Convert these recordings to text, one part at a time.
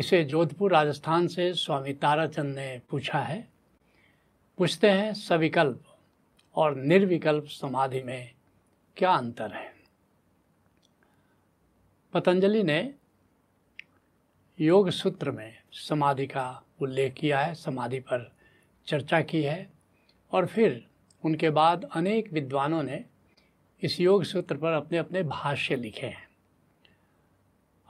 इसे जोधपुर राजस्थान से स्वामी ताराचंद ने पूछा है। पूछते हैं, सविकल्प और निर्विकल्प समाधि में क्या अंतर है? पतंजलि ने योग सूत्र में समाधि का उल्लेख किया है, समाधि पर चर्चा की है और फिर उनके बाद अनेक विद्वानों ने इस योग सूत्र पर अपने अपने भाष्य लिखे हैं।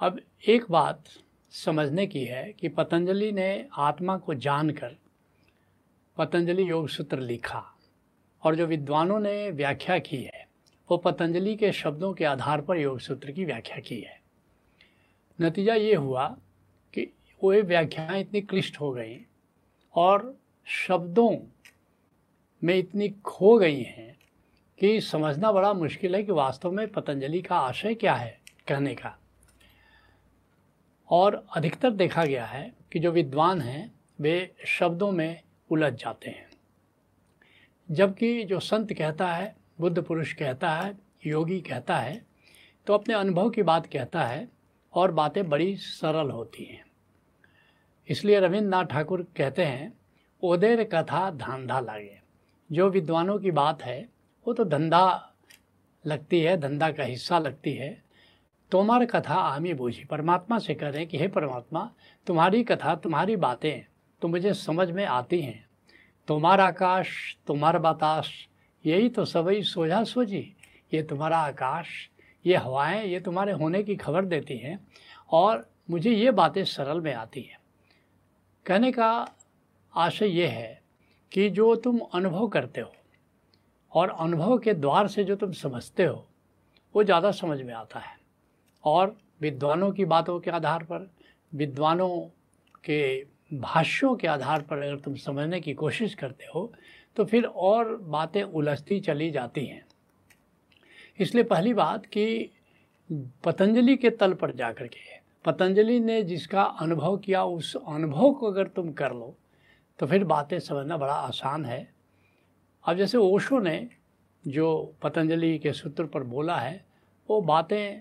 अब एक बात समझने की है कि पतंजलि ने आत्मा को जानकर पतंजलि योग सूत्र लिखा और जो विद्वानों ने व्याख्या की है, वो पतंजलि के शब्दों के आधार पर योग सूत्र की व्याख्या की है। नतीजा ये हुआ कि वो व्याख्याएँ इतनी क्लिष्ट हो गई और शब्दों में इतनी खो गई हैं कि समझना बड़ा मुश्किल है कि वास्तव में पतंजलि का आशय क्या है कहने का। और अधिकतर देखा गया है कि जो विद्वान हैं, वे शब्दों में उलझ जाते हैं। जबकि जो संत कहता है, बुद्ध पुरुष कहता है, योगी कहता है तो अपने अनुभव की बात कहता है और बातें बड़ी सरल होती हैं। इसलिए रविन्द्रनाथ ठाकुर कहते हैं ओदेर कथा धांधा लागे। जो विद्वानों की बात है, वो तो धंधा लगती है, धंधा का हिस्सा लगती है तुम्हारी कथा आमी बूझी। परमात्मा से कह रहे हैं कि, हे परमात्मा, तुम्हारी कथा, तुम्हारी बातें तो मुझे समझ में आती हैं। तुम्हारा आकाश, तुम्हारा बताश यही तो सभी सोझा सोझी ये तुम्हारा आकाश, ये हवाएँ, ये तुम्हारे होने की खबर देती हैं और मुझे ये बातें सरल में आती हैं। कहने का आशय ये है कि जो तुम अनुभव करते हो और अनुभव के द्वार से जो तुम समझते हो, वो ज़्यादा समझ में आता है। और विद्वानों की बातों के आधार पर, विद्वानों के भाष्यों के आधार पर अगर तुम समझने की कोशिश करते हो तो फिर और बातें उलझती चली जाती हैं। इसलिए पहली बात कि पतंजलि के तल पर जा कर के, पतंजलि ने जिसका अनुभव किया, उस अनुभव को अगर तुम कर लो तो फिर बातें समझना बड़ा आसान है। अब जैसे ओशो ने जो पतंजलि के सूत्र पर बोला है, वो बातें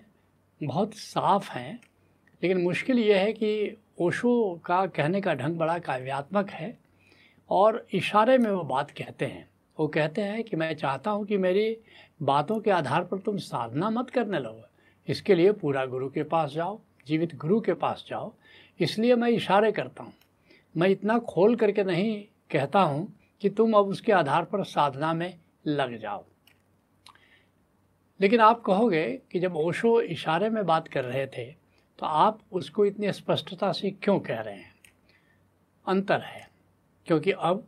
बहुत साफ़ हैं, लेकिन मुश्किल ये है कि ओशो का कहने का ढंग बड़ा काव्यात्मक है और इशारे में वो बात कहते हैं। वो कहते हैं कि मैं चाहता हूँ कि मेरी बातों के आधार पर तुम साधना मत करने लगो। इसके लिए पूरा गुरु के पास जाओ, जीवित गुरु के पास जाओ। इसलिए मैं इशारे करता हूँ। मैं इतना खोल करके नहीं कहता हूँ कि तुम अब उसके आधार पर साधना में लग जाओ। लेकिन आप कहोगे कि जब ओशो इशारे में बात कर रहे थे तो आप उसको इतनी स्पष्टता से क्यों कह रहे हैं? अंतर है, क्योंकि अब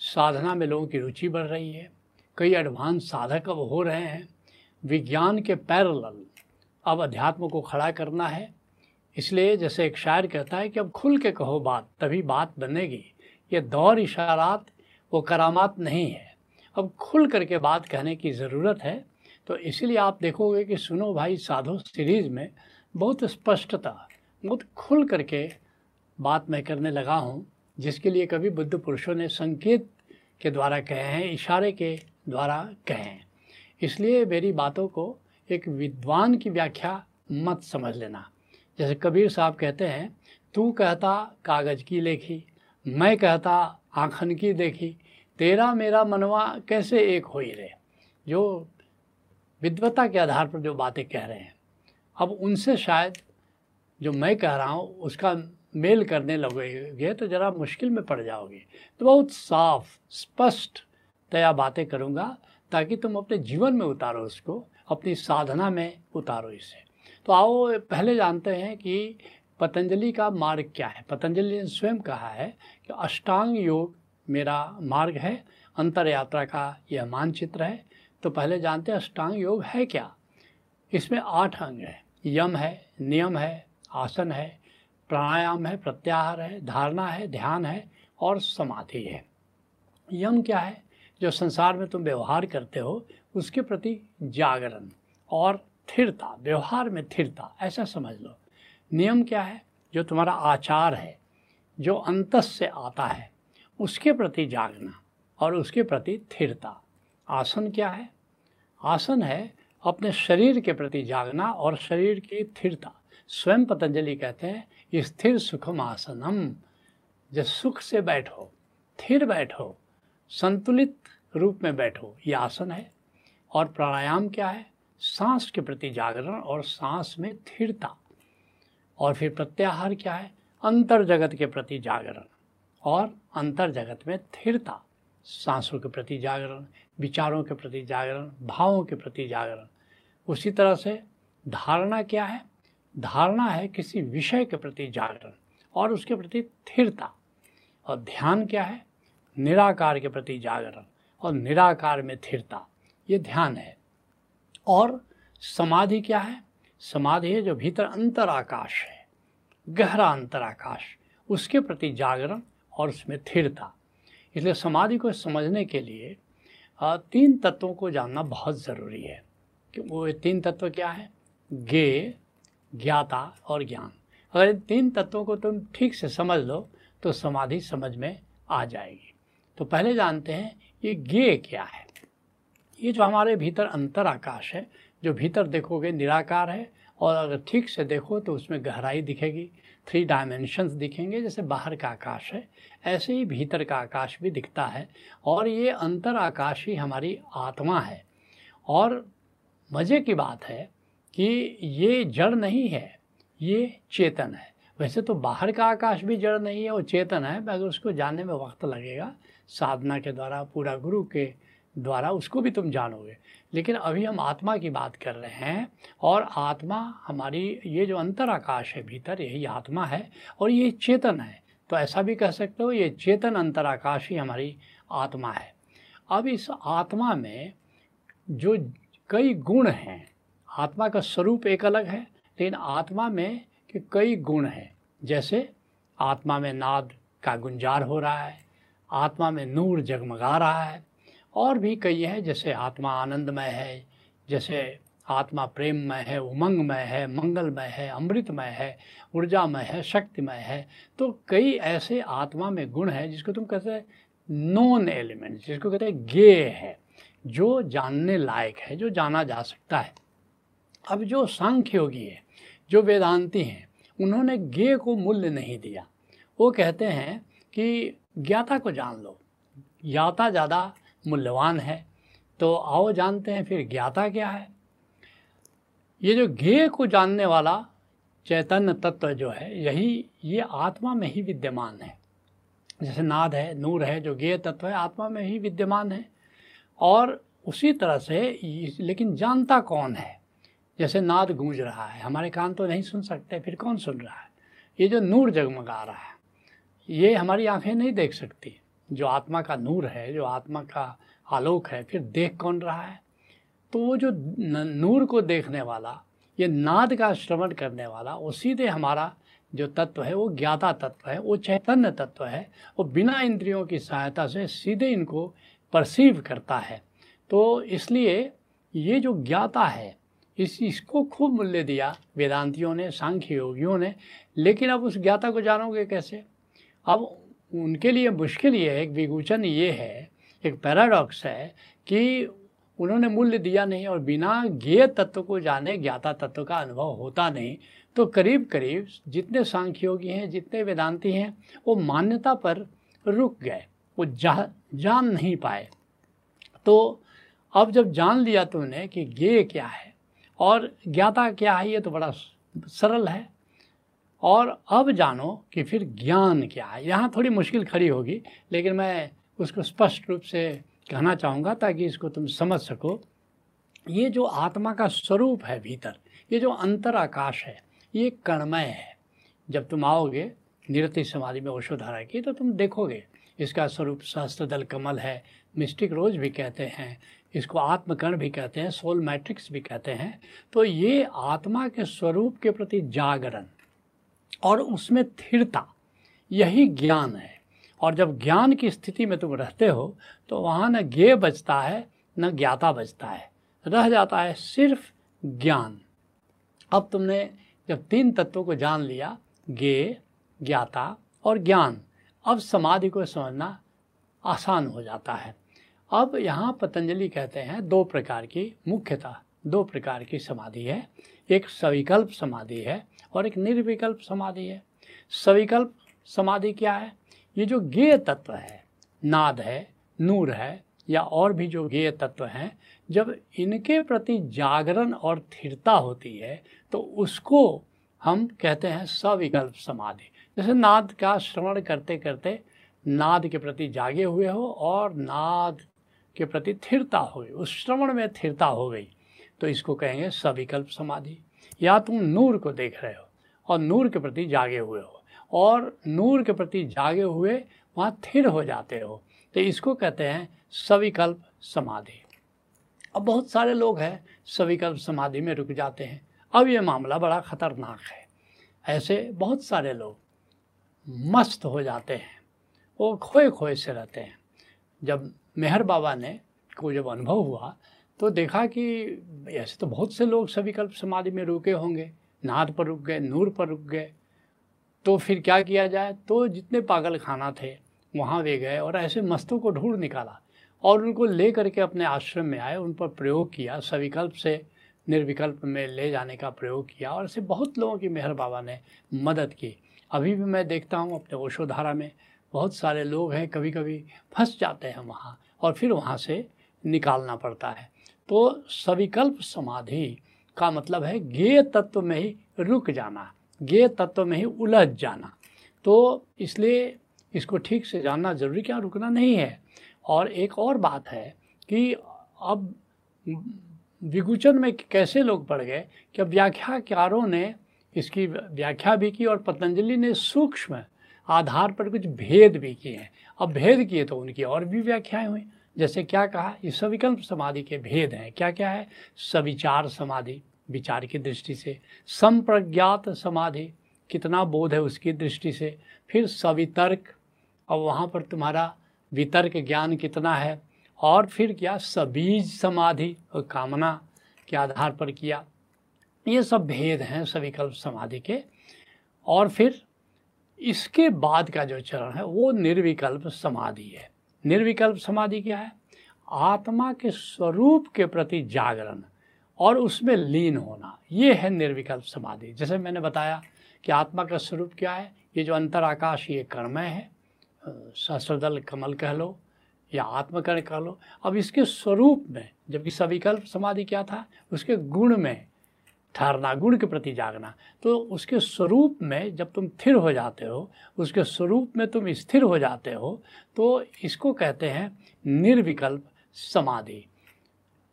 साधना में लोगों की रुचि बढ़ रही है, कई एडवांस साधक अब हो रहे हैं, विज्ञान के पैरल अब अध्यात्म को खड़ा करना है। इसलिए जैसे एक शायर कहता है कि अब खुल के कहो बात, तभी बात बनेगी। ये दौर इशारात, वो करामात नहीं है। अब खुल करके बात कहने की ज़रूरत है तो इसीलिए आप देखोगे कि सुनो भाई, साधु सीरीज़ में बहुत स्पष्टता, बहुत खुल करके बात मैं करने लगा हूँ, जिसके लिए कभी बुद्ध पुरुषों ने संकेत के द्वारा कहे हैं, इशारे के द्वारा कहे हैं। इसलिए मेरी बातों को एक विद्वान की व्याख्या मत समझ लेना। जैसे कबीर साहब कहते हैं, तू कहता कागज़ की लेखी, मैं कहता आँखन की देखी, तेरा मेरा मनवा कैसे एक हो ही रहे जो विद्वता के आधार पर जो बातें कह रहे हैं। अब उनसे शायद जो मैं कह रहा हूँ, उसका मेल करने लगोगे तो ज़रा मुश्किल में पड़ जाओगे। तो बहुत साफ़, स्पष्ट तया बातें करूँगा ताकि तुम अपने जीवन में उतारो उसको अपनी साधना में उतारो इसे। तो आओ, पहले जानते हैं कि पतंजलि का मार्ग क्या है। पतंजलि ने स्वयं कहा है कि अष्टांग योग मेरा मार्ग है अंतर यात्रा का यह मानचित्र है। तो पहले जानते हैं अष्टांग योग है क्या? इसमें आठ अंग है। यम है, नियम है, आसन है, प्राणायाम है, प्रत्याहार है, धारणा है, ध्यान है और समाधि है। यम क्या है? जो संसार में तुम व्यवहार करते हो, उसके प्रति जागरण और स्थिरता, व्यवहार में स्थिरता, ऐसा समझ लो। नियम क्या है? जो तुम्हारा आचार है, जो अंतस से आता है, उसके प्रति जागना और उसके प्रति स्थिरता। आसन क्या है? आसन है अपने शरीर के प्रति जागना और शरीर की स्थिरता। स्वयं पतंजलि कहते हैं स्थिर सुखम आसनम। जब सुख से बैठो, स्थिर बैठो, संतुलित रूप में बैठो, ये आसन है। और प्राणायाम क्या है? सांस के प्रति जागरण और सांस में स्थिरता। और फिर प्रत्याहार क्या है? अंतर जगत के प्रति जागरण और अंतर जगत में स्थिरता। सांसों के प्रति जागरण, विचारों के प्रति जागरण, भावों के प्रति जागरण। उसी तरह से धारणा क्या है? धारणा है किसी विषय के प्रति जागरण और उसके प्रति स्थिरता। और ध्यान क्या है? निराकार के प्रति जागरण और निराकार में स्थिरता। ये ध्यान है। और समाधि क्या है? समाधि है जो भीतर अंतर आकाश है। गहरा अंतर आकाश उसके प्रति जागरण और उसमें स्थिरता। इसलिए समाधि को समझने के लिए तीन तत्वों को जानना बहुत ज़रूरी है। कि वो तीन तत्व क्या है? गे ज्ञाता और ज्ञान। अगर इन तीन तत्वों को तुम ठीक से समझ लो तो समाधि समझ में आ जाएगी। तो पहले जानते हैं, ये गे क्या है? ये जो हमारे भीतर अंतर आकाश है जो भीतर देखोगे निराकार है, और अगर ठीक से देखो तो उसमें गहराई दिखेगी थ्री डायमेंशंस दिखेंगे, जैसे बाहर का आकाश है, ऐसे ही भीतर का आकाश भी दिखता है, और ये अंतर आकाश ही हमारी आत्मा है। और मज़े की बात है कि ये जड़ नहीं है, ये चेतन है। वैसे तो बाहर का आकाश भी जड़ नहीं है वो चेतन है अगर उसको जानने में वक्त लगेगा, साधना के द्वारा, पूरा गुरु के द्वारा उसको भी तुम जानोगे। लेकिन अभी हम आत्मा की बात कर रहे हैं और आत्मा हमारी, ये जो अंतर आकाश है भीतर, यही आत्मा है और ये चेतन है। तो ऐसा भी कह सकते हो, ये चेतन अंतर आकाश ही हमारी आत्मा है। अब इस आत्मा में जो कई गुण हैं, आत्मा का स्वरूप एक अलग है, लेकिन आत्मा में के कई गुण हैं। जैसे आत्मा में नाद का गुंजार हो रहा है, आत्मा में नूर जगमगा रहा है और भी कई है, जैसे आत्मा आनंदमय है, जैसे आत्मा प्रेममय है, उमंगमय है, मंगलमय है, अमृतमय है, ऊर्जामय है, शक्तिमय है। तो कई ऐसे आत्मा में गुण है, जिसको तुम कहते हैं नॉन एलिमेंट जिसको कहते हैं गे है, जो जानने लायक है, जो जाना जा सकता है। अब जो सांख्य योगी है, जो वेदांती हैं, उन्होंने गे को मूल्य नहीं दिया। वो कहते हैं कि ज्ञाता को जान लो, ज्ञाता ज़्यादा मूल्यवान है। तो आओ जानते हैं फिर ज्ञाता क्या है। ये जो ज्ञेय को जानने वाला चैतन्य तत्व जो है, यही, ये आत्मा में ही विद्यमान है। जैसे नाद है, नूर है, जो ज्ञेय तत्व है, आत्मा में ही विद्यमान है। और उसी तरह से लेकिन जानता कौन है? जैसे नाद गूंज रहा है, हमारे कान तो नहीं सुन सकते, फिर कौन सुन रहा है? ये जो नूर जगमगा रहा है, ये हमारी आँखें नहीं देख सकती। जो आत्मा का नूर है, जो आत्मा का आलोक है, फिर देख कौन रहा है? तो वो जो नूर को देखने वाला, ये नाद का श्रवण करने वाला, वो सीधे हमारा जो तत्व है, वो ज्ञाता तत्व है, वो चैतन्य तत्व है, वो बिना इंद्रियों की सहायता से सीधे इनको परसीव करता है। तो इसलिए ये जो ज्ञाता है, इस, इसको खूब मूल्य दिया वेदांतियों ने, सांख्य योगियों ने, लेकिन अब उस ज्ञाता को जानोगे कैसे? अब उनके लिए मुश्किल ये है, एक विगूचन ये है, एक पैराडॉक्स है कि उन्होंने मूल्य दिया नहीं और बिना ज्ञेय तत्व को जाने, ज्ञाता तत्व का अनुभव होता नहीं तो करीब करीब जितने सांख्योगी हैं, जितने वेदांती हैं, वो मान्यता पर रुक गए, वो जा, जान नहीं पाए। तो अब जब जान लिया तुमने कि ज्ञेय क्या है और ज्ञाता क्या है, ये तो बड़ा सरल है। और अब जानो कि फिर ज्ञान क्या है। यहाँ थोड़ी मुश्किल खड़ी होगी, लेकिन मैं उसको स्पष्ट रूप से कहना चाहूँगा ताकि इसको तुम समझ सको। ये जो आत्मा का स्वरूप है भीतर, ये जो अंतर आकाश है, ये कणमय है। जब तुम आओगे निरति समाधि में ओषोधारा की तो तुम देखोगे इसका स्वरूप सहस्त्रदल कमल है, मिस्टिक रोज भी कहते हैं, इसको आत्मकर्ण भी कहते हैं, सोल मैट्रिक्स भी कहते हैं। तो ये आत्मा के स्वरूप के प्रति जागरण और उसमें स्थिरता, यही ज्ञान है। और जब ज्ञान की स्थिति में तुम रहते हो तो वहाँ न ज्ञ बचता है, न ज्ञाता बचता है। रह जाता है सिर्फ़ ज्ञान। अब तुमने जब तीन तत्वों को जान लिया ज्ञ ज्ञाता और ज्ञान, अब समाधि को समझना आसान हो जाता है। अब यहाँ पतंजलि कहते हैं दो प्रकार की, मुख्यतः दो प्रकार की समाधि है। एक सविकल्प समाधि है और एक निर्विकल्प समाधि है। सविकल्प समाधि क्या है? ये जो गेय तत्व है, नाद है, नूर है या और भी जो गेय तत्व हैं, जब इनके प्रति जागरण और स्थिरता होती है तो उसको हम कहते हैं सविकल्प समाधि। जैसे नाद का श्रवण करते करते नाद के प्रति जागे हुए हो और नाद के प्रति स्थिरता हो गई, उस श्रवण में स्थिरता हो गई तो इसको कहेंगे सविकल्प समाधि। या तुम नूर को देख रहे हो और नूर के प्रति जागे हुए हो। और नूर के प्रति जागे हुए वहाँ थिर हो जाते हो। तो इसको कहते हैं सविकल्प समाधि। अब बहुत सारे लोग हैं, सविकल्प समाधि में रुक जाते हैं। अब ये मामला बड़ा ख़तरनाक है। ऐसे बहुत सारे लोग मस्त हो जाते हैं। वो खोए खोए से रहते हैं। जब मेहर बाबा ने, को जब अनुभव हुआ तो देखा कि ऐसे तो बहुत से लोग सविकल्प समाधि में रुके होंगे। नाद पर रुक गए, नूर पर रुक गए। तो फिर क्या किया जाए? तो जितने पागल खाना थे, वहाँ वे गए और ऐसे मस्तों को ढूंढ निकाला और उनको ले करके अपने आश्रम में आए। उन पर प्रयोग किया, सविकल्प से, निर्विकल्प में ले जाने का प्रयोग किया और ऐसे बहुत लोगों की मेहर बाबा ने मदद की। अभी भी मैं देखता हूँ अपने ओशोधारा में, बहुत सारे लोग हैं कभी कभी फंस जाते हैं वहाँ और फिर वहाँ से निकालना पड़ता है। तो सविकल्प समाधि का मतलब है गेय तत्व में ही रुक जाना गेय तत्व में ही उलझ जाना। तो इसलिए इसको ठीक से जानना ज़रूरी क्या रुकना नहीं है। और एक और बात है कि अब विगुचन में कैसे लोग पड़ गए कि अब व्याख्याकारों ने इसकी व्याख्या भी की और पतंजलि ने सूक्ष्म आधार पर कुछ भेद भी किए हैं। अब भेद किए तो उनकी और भी व्याख्याएँ हुई। जैसे क्या कहा, ये सविकल्प समाधि के भेद हैं। क्या क्या है? सविचार समाधि, विचार की दृष्टि से। संप्रज्ञात समाधि, कितना बोध है उसकी दृष्टि से। फिर सवितर्क और वहाँ पर तुम्हारा वितर्क ज्ञान कितना है? और फिर क्या? सबीज समाधि और कामना के आधार पर किया। ये सब भेद हैं सविकल्प समाधि के। और फिर इसके बाद का जो चरण है, वो निर्विकल्प समाधि है। निर्विकल्प समाधि क्या है? आत्मा के स्वरूप के प्रति जागरण और उसमें लीन होना, ये है निर्विकल्प समाधि। जैसे मैंने बताया कि आत्मा का स्वरूप क्या है? ये जो अंतर आकाश ये कर्मय है। सहस्रदल कमल कह लो या आत्मकर्ण कह लो। अब इसके स्वरूप में, जबकि सविकल्प समाधि क्या था? उसके गुण में ठहरना गुण के प्रति जागना। तो उसके स्वरूप में जब तुम स्थिर हो जाते हो, उसके स्वरूप में तुम स्थिर हो जाते हो तो इसको कहते हैं निर्विकल्प समाधि।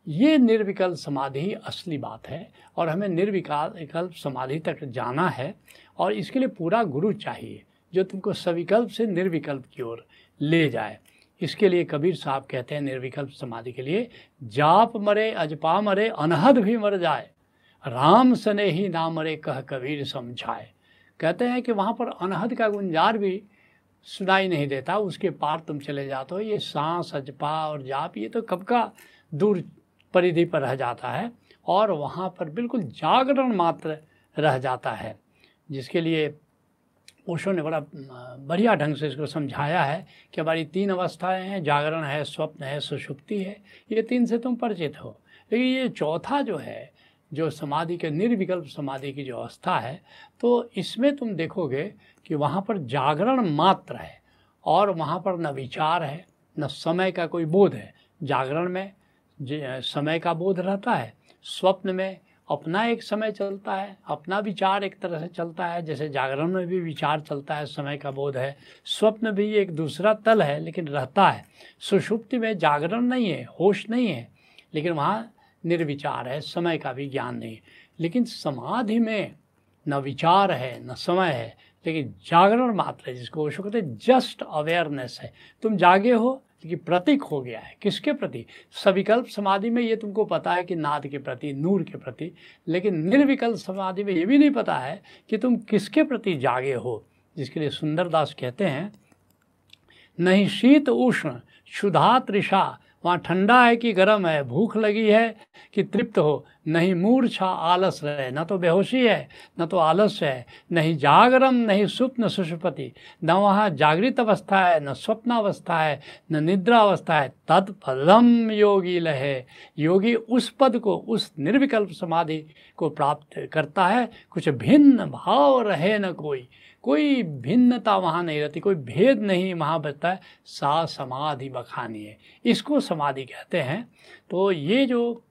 ये निर्विकल्प समाधि असली बात है और हमें निर्विकल्प समाधि तक जाना है और इसके लिए पूरा गुरु चाहिए, जो तुमको सविकल्प से निर्विकल्प की ओर ले जाए। इसके लिए कबीर साहब कहते हैं निर्विकल्प समाधि के लिए, जाप मरे, अजपा मरे, अनहद भी मर जाए। राम सने ही नाम मरे कह कबीर समझाए। कहते हैं कि वहाँ पर अनहद का गुंजार भी सुनाई नहीं देता, उसके पार तुम चले जाते हो। ये सांस, अजपा और जाप, ये तो कब का दूर परिधि पर रह जाता है और वहाँ पर बिल्कुल जागरण मात्र रह जाता है, जिसके लिए ओशो ने बड़ा बढ़िया ढंग से इसको समझाया है कि हमारी तीन अवस्थाएँ हैं, जागरण है, स्वप्न है, सुषुप्ति है। ये तीन से तुम परिचित हो। लेकिन ये चौथा जो है जो समाधि के निर्विकल्प समाधि की जो अवस्था है तो इसमें तुम देखोगे कि वहाँ पर जागरण मात्र है और वहाँ पर न विचार है, न समय का कोई बोध है। जागरण में समय का बोध रहता है, स्वप्न में अपना एक समय चलता है, अपना विचार एक तरह से चलता है, जैसे जागरण में भी विचार चलता है, समय का बोध है, स्वप्न भी एक दूसरा तल है, लेकिन रहता है। सुषुप्ति में जागरण नहीं है, होश नहीं है, लेकिन वहाँ निर्विचार है, समय का भी ज्ञान नहीं। लेकिन समाधि में न विचार है, न समय है, लेकिन जागरण मात्र है, जिसको ओशो कहते जस्ट अवेयरनेस है। तुम जागे हो कि प्रतीक हो गया है। किसके प्रति? सविकल्प समाधि में ये तुमको पता है कि नाद के प्रति, नूर के प्रति, लेकिन निर्विकल्प समाधि में ये भी नहीं पता है कि तुम किसके प्रति जागे हो, जिसके लिए सुंदरदास कहते हैं, नहीं शीत उष्ण क्षुधा त्रिषा वहाँ ठंडा है कि गर्म है भूख लगी है कि तृप्त हो। नहीं मूर्छा आलस रहे। न तो बेहोशी है, न तो आलस है। नहीं जागरम, नहीं स्वप्न सुषुपति। न वहाँ जागृत अवस्था है, न स्वप्न अवस्था है, न निद्रा अवस्था है। तत्पदम योगी लहे। योगी उस पद को, उस निर्विकल्प समाधि को प्राप्त करता है। कुछ भिन्न भाव रहे न कोई। कोई भिन्नता वहाँ नहीं रहती, कोई भेद नहीं वहाँ बचता है। सा समाधि बखानी है। इसको समाधि कहते हैं। तो ये जो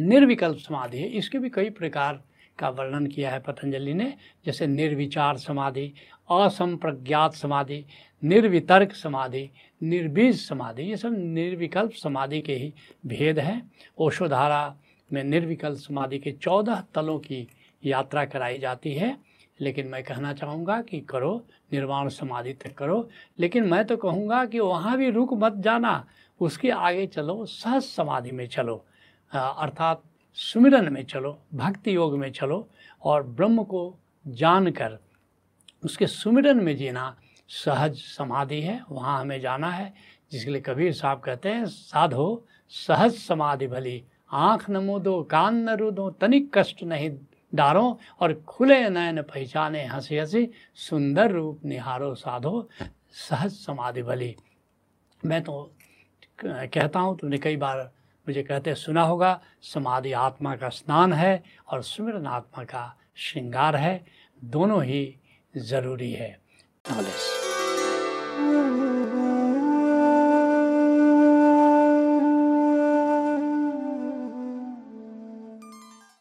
निर्विकल्प समाधि है। इसके भी कई प्रकार का वर्णन किया है पतंजलि ने। जैसे निर्विचार समाधि, असंप्रज्ञात समाधि, निर्वितर्क समाधि, निर्बीज समाधि। ये सब निर्विकल्प समाधि के ही भेद हैं। ओषोधारा में निर्विकल्प समाधि के चौदह तलों की यात्रा कराई जाती है। लेकिन मैं कहना चाहूँगा कि करो, निर्वाण समाधि तक करो। लेकिन मैं तो कहूँगा कि वहाँ भी रुक मत जाना। उसके आगे चलो, सहज समाधि में चलो। अर्थात सुमिरन में चलो, भक्ति योग में चलो और ब्रह्म को जानकर उसके सुमिरन में जीना सहज समाधि है, वहाँ हमें जाना है। जिसके लिए कबीर साहब कहते हैं, साधो, सहज समाधि भली। आँख न मुदो, कान न रुदो, तनिक कष्ट नहीं डारो और खुले नयन पहचाने, हँसी हँसी, सुंदर रूप निहारो साधो, सहज समाधि भली। मैं तो कहता हूँ, तुमने कई बार मुझे कहते सुना होगा, समाधि आत्मा का स्नान है और सुमिरन आत्मा का श्रृंगार है। दोनों ही ज़रूरी है। नॉलेज